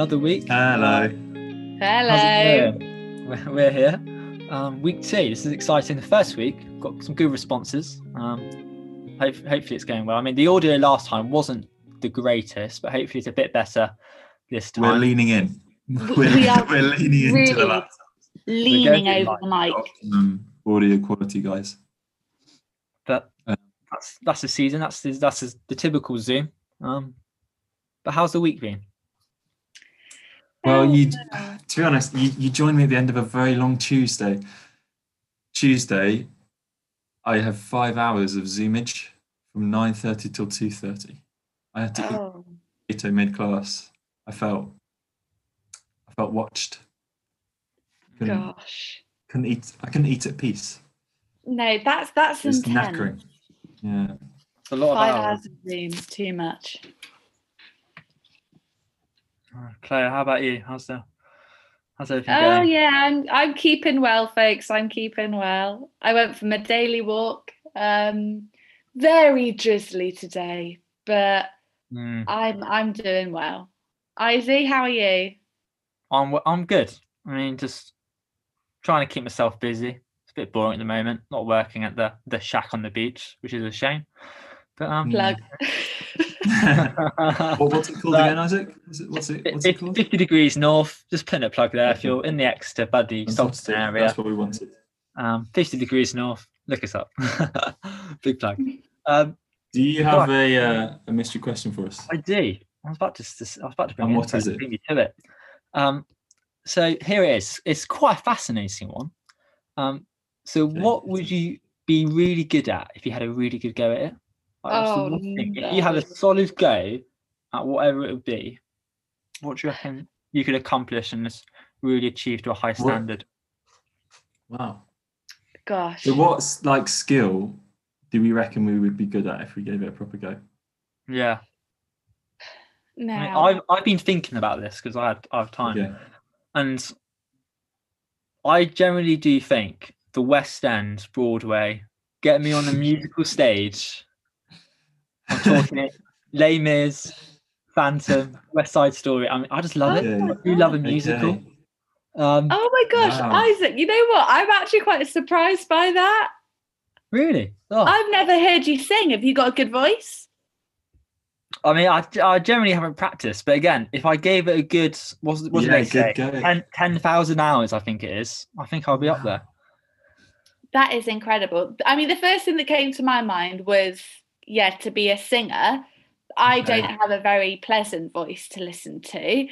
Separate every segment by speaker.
Speaker 1: another week.
Speaker 2: Hello.
Speaker 1: How's
Speaker 3: Hello.
Speaker 1: We're, we're here. Um, week two. This is exciting. The first week got some good responses. Um, hope, hopefully it's going well. I mean, the audio last time wasn't the greatest, but hopefully it's a bit better this time.
Speaker 2: We're leaning in.
Speaker 3: We-
Speaker 2: We're,
Speaker 3: we are
Speaker 2: we're leaning into the laptop.
Speaker 3: Leaning over the mic.
Speaker 2: Optimum audio quality, guys.
Speaker 1: but
Speaker 2: Uh,
Speaker 1: that's that's the season. That's the, that's the, the typical Zoom. Um, but how's the week been?
Speaker 2: Well,
Speaker 3: Oh,
Speaker 2: you, to be honest, you, you joined me at the end of a very long Tuesday. Tuesday, I have five hours of Zoomage from 9.30 till 2.30. I had to eat
Speaker 3: Oh,
Speaker 2: potato mid-class. I felt, I felt watched. Couldn't,
Speaker 3: gosh.
Speaker 2: couldn't eat, I couldn't eat at peace.
Speaker 3: No, that's that's
Speaker 2: It was
Speaker 3: intense.
Speaker 2: knackering. Yeah.
Speaker 1: It's a lot
Speaker 3: Five
Speaker 1: of hours.
Speaker 3: hours of Zoom, too much.
Speaker 1: Claire, how about you? How's the how's everything
Speaker 3: Oh
Speaker 1: going?
Speaker 3: yeah, I'm I'm keeping well, folks. I'm keeping well. I went for my daily walk. Um, very drizzly today, but
Speaker 1: Mm,
Speaker 3: I'm I'm doing well. Izzy, how are you?
Speaker 1: I'm I'm good. I mean, just trying to keep myself busy. It's a bit boring at the moment. Not working at the the shack on the beach, which is a shame. But um,
Speaker 3: Plug.
Speaker 2: What, what's it called
Speaker 1: That-
Speaker 2: again, Isaac? What's it, what's it, what's it
Speaker 1: Fif-
Speaker 2: called?
Speaker 1: 50 degrees north, just putting a plug there. If you're in the Exeter, Buddy,
Speaker 2: Fantastic.
Speaker 1: Salterton area,
Speaker 2: That's what we wanted.
Speaker 1: um, 50 degrees north, look us up. Big plug. Um,
Speaker 2: Do you have a uh, a mystery question for us?
Speaker 1: I do. I was about to, s- I was about to bring
Speaker 2: And
Speaker 1: it
Speaker 2: what
Speaker 1: in,
Speaker 2: it?
Speaker 1: beat me to it. Um, so here it is. It's quite a fascinating one. Um, so
Speaker 2: Okay,
Speaker 1: what would you be really good at if you had a really good go at it? Like, what's the
Speaker 3: Oh,
Speaker 1: one thing- If you had a solid go at whatever it would be, what do you reckon you could accomplish and just really achieve to a high standard?
Speaker 2: Wow.
Speaker 3: Gosh.
Speaker 2: So what's like skill do we reckon we would be good at if we gave it a proper go?
Speaker 1: Yeah.
Speaker 3: No.
Speaker 1: I mean, I've, I've been thinking about this because I had, I have time.
Speaker 2: Okay.
Speaker 1: And I generally do think the West End, Broadway, get me on a musical stage. I'm talking it, Les Mis, Phantom, West Side Story. I mean, I just love it.
Speaker 2: Okay.
Speaker 1: I do love a musical.
Speaker 2: Okay.
Speaker 1: Um,
Speaker 3: Oh my gosh,
Speaker 2: Wow.
Speaker 3: Isaac, you know what? I'm actually quite surprised by that.
Speaker 1: really? Oh,
Speaker 3: I've never heard you sing. Have you got a good voice?
Speaker 1: I mean, I, I generally haven't practiced, but again, if I gave it a good, what's, what did
Speaker 2: Yeah,
Speaker 1: they say?
Speaker 2: good
Speaker 1: 10 10,000 hours, I think it is. I think I'll be up there.
Speaker 3: That is incredible. I mean, the first thing that came to my mind was, yeah, to be a singer. I don't have a very pleasant voice to listen to.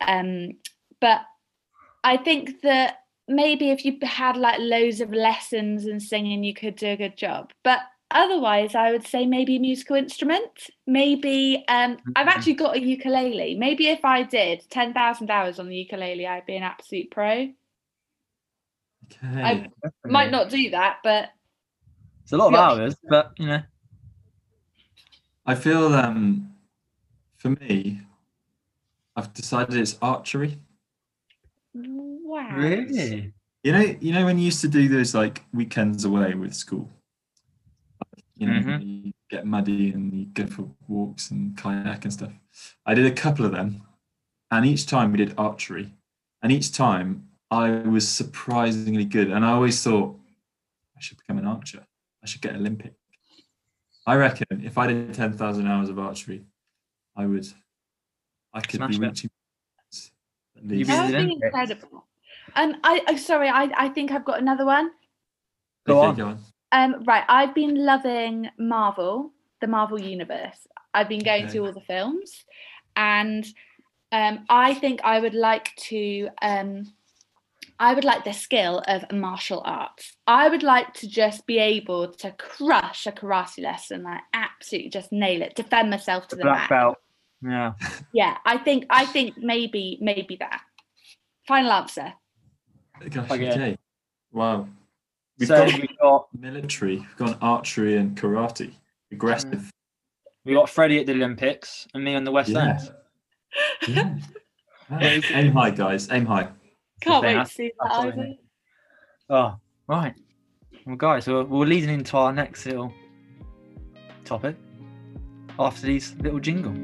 Speaker 3: Um, but I think that maybe if you had like loads of lessons and singing, you could do a good job. But otherwise, I would say maybe a musical instrument. Maybe um, I've
Speaker 1: Mhm.
Speaker 3: actually got a ukulele. Maybe if I did 10,000 hours on the ukulele, I'd be an absolute pro.
Speaker 2: Okay.
Speaker 3: I might not do that, but
Speaker 1: It's a lot of hours, but you know,
Speaker 2: I feel um for me, I've decided it's archery.
Speaker 3: wow.
Speaker 1: really.
Speaker 2: You know, you know when you used to do those like weekends away with school. You know,
Speaker 1: Mhm.
Speaker 2: you get muddy and you go for walks and kayak and stuff. I did a couple of them, and each time we did archery, and each time I was surprisingly good. And I always thought I should become an archer. I should get Olympic. I reckon if I did ten thousand hours of archery, I would. I could
Speaker 1: Smash
Speaker 2: be
Speaker 1: it.
Speaker 2: reaching. At
Speaker 1: You'd
Speaker 2: least.
Speaker 1: be
Speaker 3: That would be
Speaker 1: Olympics.
Speaker 3: incredible. Um, I, I sorry, I, I think I've got another one.
Speaker 1: Go
Speaker 2: Okay,
Speaker 1: on.
Speaker 2: go on.
Speaker 3: Um, right, I've been loving Marvel, the Marvel universe. I've been going
Speaker 2: Okay.
Speaker 3: to all the films, and um, I think I would like to. Um, I would like the skill of martial arts. I would like to just be able to crush a karate lesson, like absolutely just nail it, defend myself to the
Speaker 1: Black
Speaker 3: max.
Speaker 1: belt. Yeah.
Speaker 3: Yeah, I think I think maybe maybe that. Final answer.
Speaker 2: Gosh,
Speaker 1: Okay.
Speaker 2: okay. Wow. We've
Speaker 1: so
Speaker 2: got
Speaker 1: we got
Speaker 2: military, we've got archery and karate. Aggressive. Mm.
Speaker 1: we got Freddie at the Olympics and me on the West
Speaker 2: Yeah.
Speaker 1: End.
Speaker 2: Yeah. Wow. Aim high, guys. Aim high.
Speaker 3: Can't wait to see that.
Speaker 1: Oh, right. Well, guys, we're, we're leading into our next little topic after these little jingle.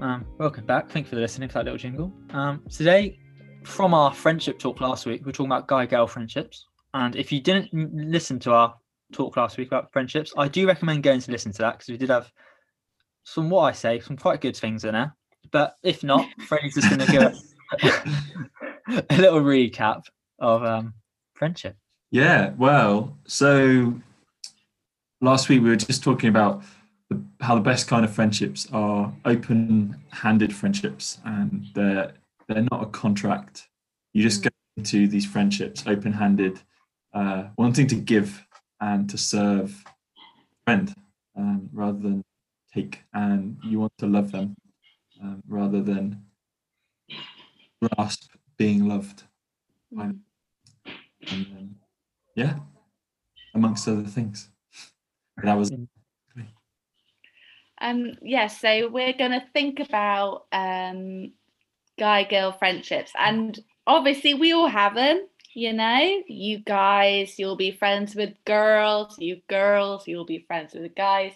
Speaker 1: Um, welcome back. Thank you for listening for that little jingle. Um, today, from our friendship talk last week, we are talking about guy girl friendships. And if you didn't listen to our talk last week about friendships, I do recommend going to listen to that because we did have some, what I say, some quite good things in there. But if not, Freddie's just going to give a little recap of um, friendship.
Speaker 2: Yeah, well, so last week we were just talking about the, how the best kind of friendships are open-handed friendships, and they're they're not a contract. You just go into these friendships open-handed, uh, wanting to give and to serve friend um, rather than take, and you want to love them um, rather than grasp being loved.
Speaker 3: Mm.
Speaker 2: And um, yeah, amongst other things. That was
Speaker 3: Um, yeah, so we're going to think about um, guy girl friendships. And obviously, we all have them. You know, you guys, you'll be friends with girls, you girls, you'll be friends with guys.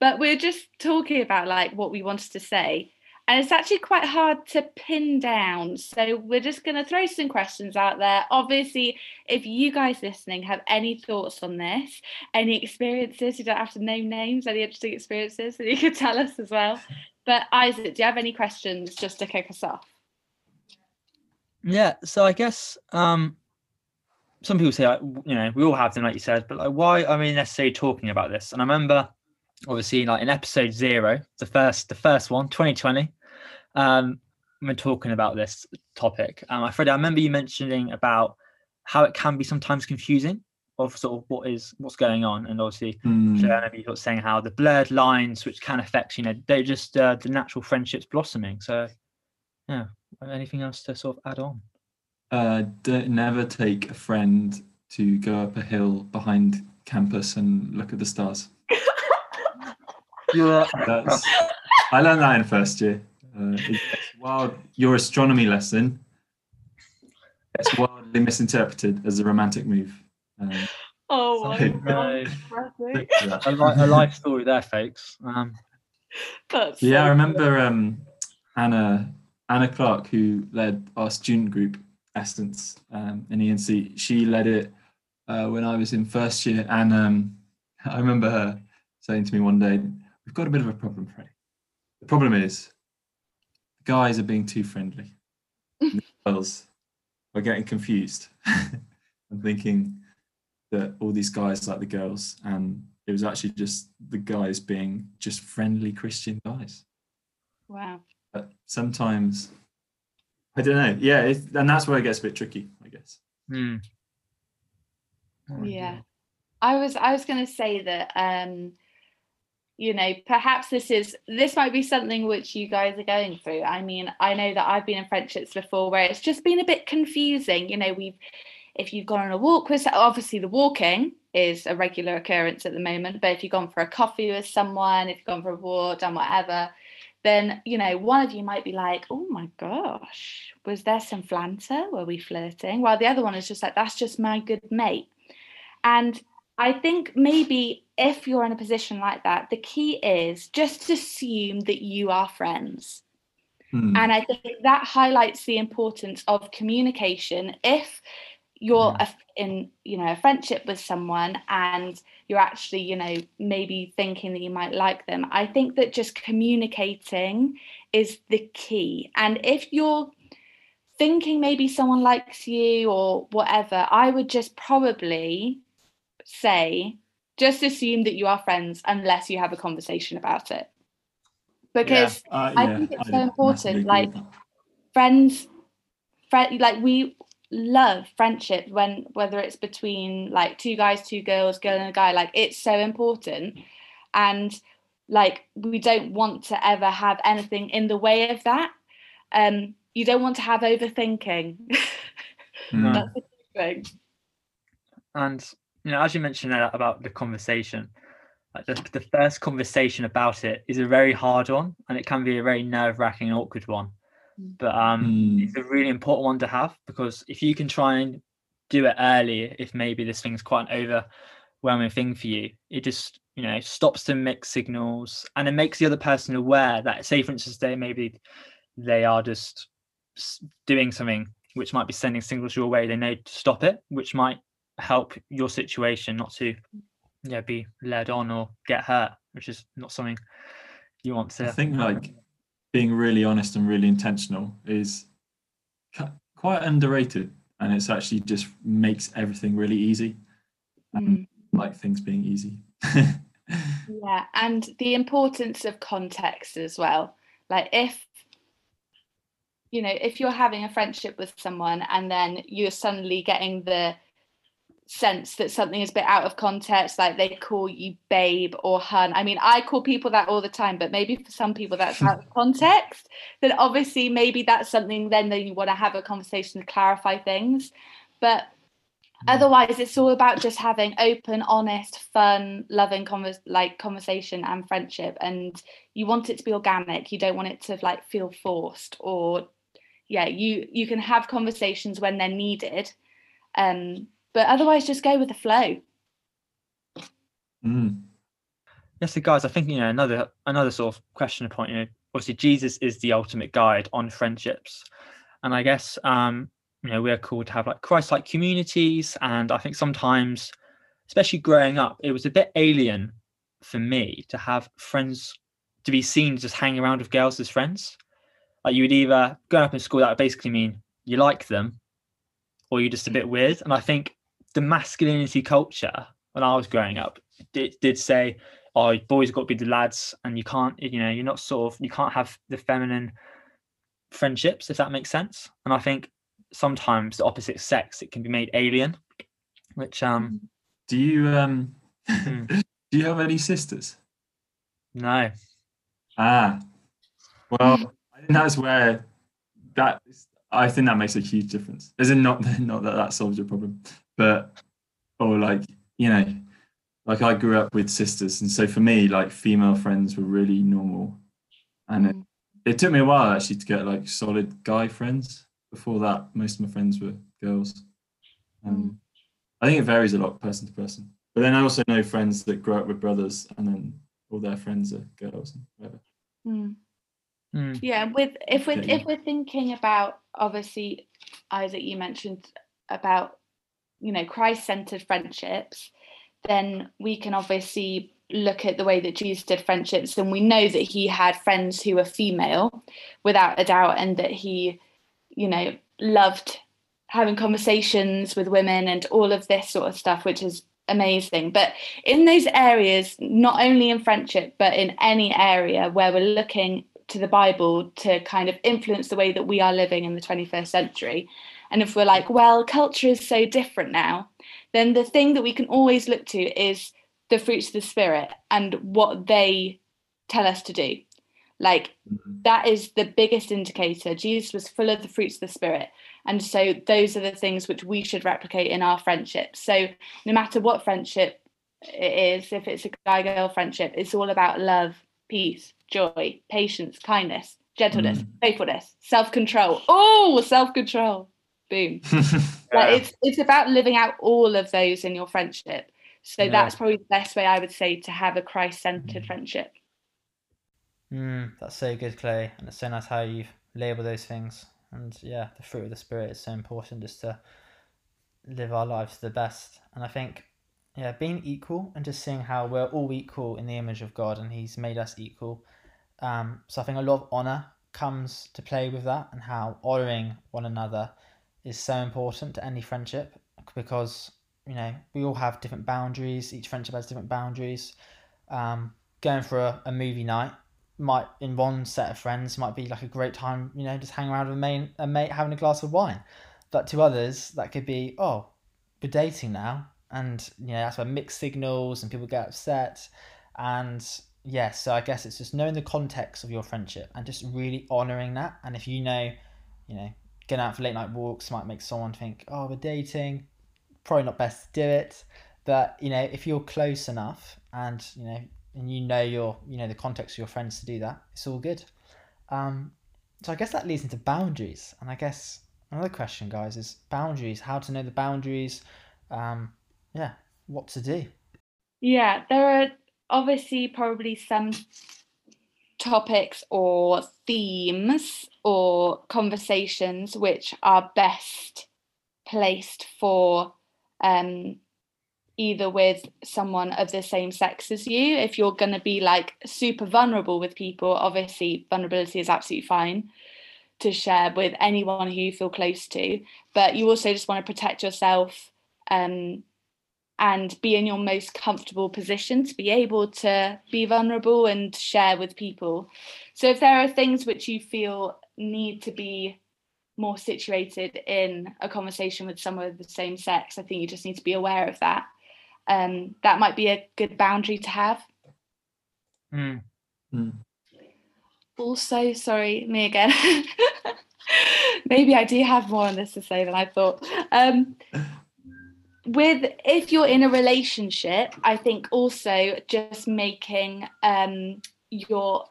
Speaker 3: But we're just talking about like what we wanted to say. And it's actually quite hard to pin down. So we're just going to throw some questions out there. Obviously, if you guys listening have any thoughts on this, any experiences, you don't have to name names, any interesting experiences that you could tell us as well. But Isaac, do you have any questions just to kick us off?
Speaker 1: Yeah, so I guess um, some people say, like, you know, we all have them, like you said, but like, why are we necessarily talking about this? And I remember, obviously, like in episode zero, the first, the first one, 2020, um, we're talking about this topic. Um, Freddie, I remember you mentioning about how it can be sometimes confusing of sort of what is what's going on, and obviously,
Speaker 2: Mm.
Speaker 1: so I remember you sort of saying how the blurred lines, which can affect, you know, they're just uh, the natural friendships blossoming. So, yeah, anything else to sort of add on?
Speaker 2: Uh, never take a friend to go up a hill behind campus and look at the stars.
Speaker 1: Yeah.
Speaker 2: That's I learned that in first year. Uh, it's wild. Your astronomy lesson it's wildly misinterpreted as a romantic move. Um,
Speaker 3: Oh my
Speaker 2: So-
Speaker 3: god.
Speaker 1: A, li- a life story there, folks. Um,
Speaker 3: That's
Speaker 2: yeah, I remember um, Anna Anna Clark, who led our student group Essence um, in ENC. She led it uh, when I was in first year, and um, I remember her saying to me one day, "We've got a bit of a problem, Freddie. The problem is the guys are being too friendly. Girls are getting confused and thinking that all these guys like the girls, and it was actually just the guys being just friendly Christian guys."
Speaker 3: Wow.
Speaker 2: but sometimes I don't know. Yeah, it's, and that's where it gets a bit tricky, I guess.
Speaker 1: hmm. Oh,
Speaker 3: Yeah. I was I was going to say that um you know perhaps this is this might be something which you guys are going through. I mean, I know that I've been in friendships before where it's just been a bit confusing. You know, we've if you've gone on a walk with obviously the walking is a regular occurrence at the moment, but if you've gone for a coffee with someone, if you've gone for a walk, done whatever, then you know one of you might be like, "Oh my gosh, was there some flanter? Were we flirting?" While the other one is just like, "That's just my good mate." And I think maybe if you're in a position like that, the key is just assume that you are friends.
Speaker 2: Hmm.
Speaker 3: And I think that highlights the importance of communication. If you're a, in, you know, a friendship with someone and you're actually, you know, maybe thinking that you might like them, I think that just communicating is the key. And if you're thinking maybe someone likes you or whatever, I would just probably say just assume that you are friends unless you have a conversation about it. Because
Speaker 2: Uh,
Speaker 3: I
Speaker 2: yeah,
Speaker 3: think it's so important, like- friends friend like we love friendship when whether it's between like two guys two girls girl and a guy like it's so important and like we don't want to ever have anything in the way of that um you don't want to have overthinking
Speaker 2: Hmm.
Speaker 3: that's the key thing
Speaker 1: And you know, as you mentioned there about the conversation, like the, the first conversation about it is a very hard one, and it can be a very nerve-wracking and awkward one.
Speaker 3: Mm.
Speaker 1: But um,
Speaker 2: Hmm.
Speaker 1: it's a really important one to have because if you can try and do it early, if maybe this thing's quite an overwhelming thing for you, it just you know stops the mixed signals and it makes the other person aware that, say, for instance, they maybe they are just doing something which might be sending signals your way, they know to stop it, which might help your situation not to yeah be led on or get hurt, which is not something you want to.
Speaker 2: I think like being really honest and really intentional is quite underrated, and it's actually just makes everything really easy.
Speaker 3: Mm.
Speaker 2: Like things being easy.
Speaker 3: Yeah, and the importance of context as well. Like if you know, if you're having a friendship with someone and then you're suddenly getting the sense that something is a bit out of context, like they call you babe or hun. I mean, I call people that all the time, but maybe for some people that's out of context, then obviously maybe that's something then that you want to have a conversation to clarify things. But otherwise it's all about just having open honest fun loving like conversation and friendship and you want it to be organic you don't want it to like feel forced or yeah you you can have conversations when they're needed um but otherwise just go with the flow
Speaker 2: Mm.
Speaker 1: Yes, so guys, I think you know another another sort of question point. You know, obviously Jesus is the ultimate guide on friendships, and I guess um, you know we're called to have like Christ-like communities, and I think sometimes, especially growing up, it was a bit alien for me to have friends to be seen just hanging around with girls as friends. Like you would either growing up in school that would basically mean you like them, or you're just a bit weird. And I think the masculinity culture when I was growing up did, did say oh boys got to be the lads and you can't you know you're not sort of you can't have the feminine friendships if that makes sense and i think sometimes the opposite sex it can be made alien which um
Speaker 2: Do you um
Speaker 1: Hmm.
Speaker 2: do you have any sisters?
Speaker 1: no
Speaker 2: Ah, well, I think that's where that I think that makes a huge difference. Is it not not that that solves your problem, but or like you know, like I grew up with sisters, and so for me, like female friends were really normal, and it,
Speaker 3: Mm.
Speaker 2: it took me a while actually to get like solid guy friends. Before that, most of my friends were girls. Um, I think it varies a lot person to person. But then I also know friends that grow up with brothers, and then all their friends are girls and whatever.
Speaker 3: Mm.
Speaker 1: Mm,
Speaker 3: yeah with if we're
Speaker 2: Yeah.
Speaker 3: if we're thinking about obviously isaac you mentioned about you know christ-centered friendships then we can obviously look at the way that jesus did friendships and we know that he had friends who were female without a doubt and that he you know loved having conversations with women and all of this sort of stuff which is amazing. But in those areas not only in friendship but in any area where we're looking to the Bible to kind of influence the way that we are living in the 21st century. And if we're like, well, culture is so different now, then the thing that we can always look to is the fruits of the Spirit and what they tell us to do. Like, mm-hmm. that is the biggest indicator. Jesus was full of the fruits of the Spirit. And so those are the things which we should replicate in our friendships. So no matter what friendship it is, if it's a guy girl friendship, it's all about love, peace, joy, patience, kindness, gentleness,
Speaker 2: Mm.
Speaker 3: faithfulness, self-control. Oh, self-control. Boom. Like it's it's about living out all of those in your friendship. So
Speaker 1: Yeah.
Speaker 3: that's probably the best way I would say to have a Christ-centered friendship.
Speaker 4: Mm, that's so good, Clay. and it's so nice how you label those things. And yeah, the fruit of the spirit is so important just to live our lives to the best. And I think, yeah, being equal and just seeing how we're all equal in the image of God, and He's made us equal. Um, so I think a lot of honor comes to play with that, and how honoring one another is so important to any friendship because you know we all have different boundaries. Each friendship has different boundaries. Um, going for a, a movie night might in one set of friends might be like a great time, you know, just hang around with a mate, a mate having a glass of wine. But to others, that could be, oh, we're dating now, and you know that's where mixed signals and people get upset, and yeah, so I guess it's just knowing the context of your friendship and just really honoring that. And if you know, you know, going out for late night walks might make someone think, oh, we're dating, probably not best to do it. But you know, if you're close enough and you know and you know your you know the context of your friends to do that it's all good. Um so i guess that leads into boundaries. And i guess another question guys is boundaries how to know the boundaries. Um yeah what to do.
Speaker 3: Yeah, there are obviously probably some topics or themes or conversations which are best placed for um, either with someone of the same sex as you. If you're going to be like super vulnerable with people, obviously vulnerability is absolutely fine to share with anyone who you feel close to, but you also just want to protect yourself um, and be in your most comfortable position to be able to be vulnerable and share with people. So if there are things which you feel need to be more situated in a conversation with someone of the same sex, I think you just need to be aware of that. Um, that might be a good boundary to have.
Speaker 1: Mm.
Speaker 2: Mm.
Speaker 3: Also, sorry, me again. Maybe I do have more on this to say than I thought. Um, with if you're in a relationship, I think also just making um, your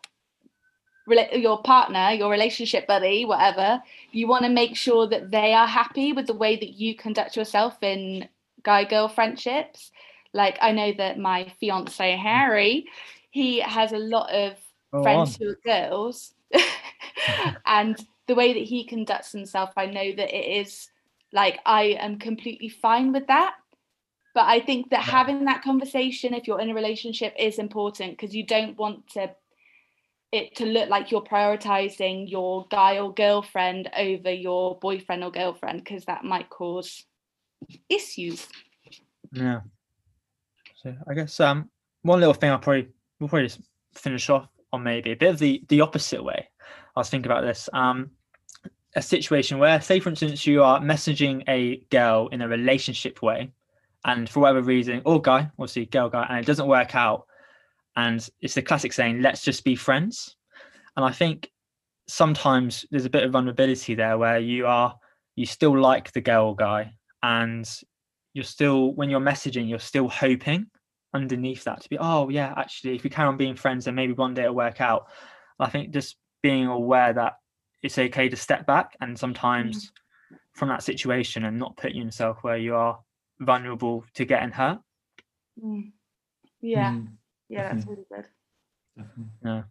Speaker 3: your partner, your relationship buddy, whatever, you want to make sure that they are happy with the way that you conduct yourself in guy girl friendships. Like I know that my fiance Harry, he has a lot of
Speaker 1: Go
Speaker 3: friends
Speaker 1: on.
Speaker 3: who are girls, and the way that he conducts himself, I know that it is like I am completely fine with that. But I think that having that conversation, if you're in a relationship, is important because you don't want to it to look like you're prioritizing your guy or girlfriend over your boyfriend or girlfriend because that might cause issues.
Speaker 1: Yeah. So I guess um one little thing I'll probably we'll probably just finish off on maybe a bit of the the opposite way. I was thinking about this. Um a situation where, say for instance, you are messaging a girl in a relationship way, and for whatever reason, or guy, obviously girl guy, and it doesn't work out. And it's the classic saying, let's just be friends. And I think sometimes there's a bit of vulnerability there where you are you still like the girl guy and you're still when you're messaging you're still hoping underneath that to be oh yeah actually if we carry on being friends then maybe one day it'll work out i think just being aware that it's okay to step back and sometimes from that situation and not putting yourself where you are vulnerable to getting hurt.
Speaker 3: Mm. Yeah,
Speaker 2: Mm,
Speaker 3: yeah, that's really good.
Speaker 2: definitely.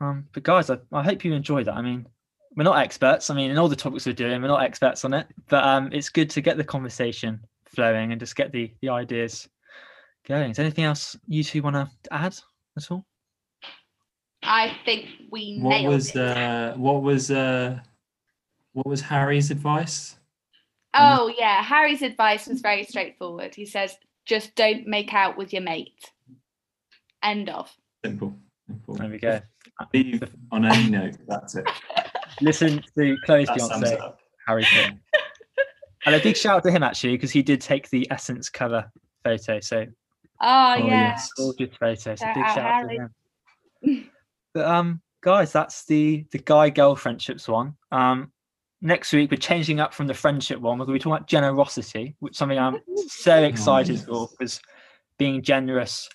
Speaker 1: um but guys I, I hope you enjoyed that. I mean we're not experts. I mean in all the topics we're doing we're not experts on it. But um it's good to get the conversation flowing and just get the the ideas going. Is there anything else you two want to add at all
Speaker 3: I think we
Speaker 2: What
Speaker 3: nailed
Speaker 2: was
Speaker 3: it.
Speaker 2: uh, what was uh, what was Harry's advice?
Speaker 3: Oh yeah, Harry's advice was very straightforward. He says, "Just don't make out with your mate." End of.
Speaker 2: Simple. Simple.
Speaker 1: there we go
Speaker 2: Leave on any note. That's it.
Speaker 1: listen to chloe's
Speaker 2: That
Speaker 1: fiance harry Potter. and a big shout out to him actually because he did take the essence cover photo so
Speaker 3: Oh,
Speaker 2: Oh,
Speaker 3: yeah.
Speaker 2: yes.
Speaker 1: gorgeous photo so
Speaker 3: Shout
Speaker 1: big shout out to him but um guys that's the the guy girl friendships one. Um next week we're changing up from the friendship one. We're going to be talking about generosity which is something i'm so excited
Speaker 2: yes.
Speaker 1: for because being generous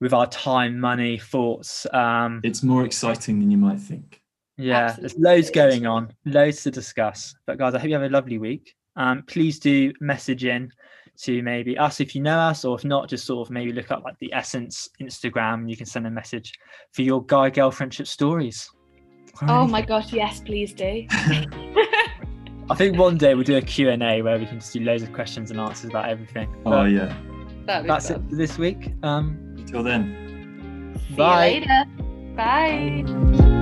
Speaker 1: with our time money thoughts um
Speaker 2: It's more exciting than you might think.
Speaker 1: yeah there's loads going on loads to discuss. But guys i hope you have a lovely week. Um please do message in to maybe us if you know us or if not just sort of maybe look up like the essence instagram and you can send a message for your guy girl friendship stories or
Speaker 3: Oh my gosh, yes, please do.
Speaker 1: i think one day we'll do a q&a where we can just do loads of questions and answers about everything
Speaker 2: Oh
Speaker 1: But
Speaker 2: yeah.
Speaker 3: That'd be
Speaker 1: that's it for this week um
Speaker 2: Until then.
Speaker 3: See
Speaker 1: Bye.
Speaker 3: you later. Bye.
Speaker 2: Bye.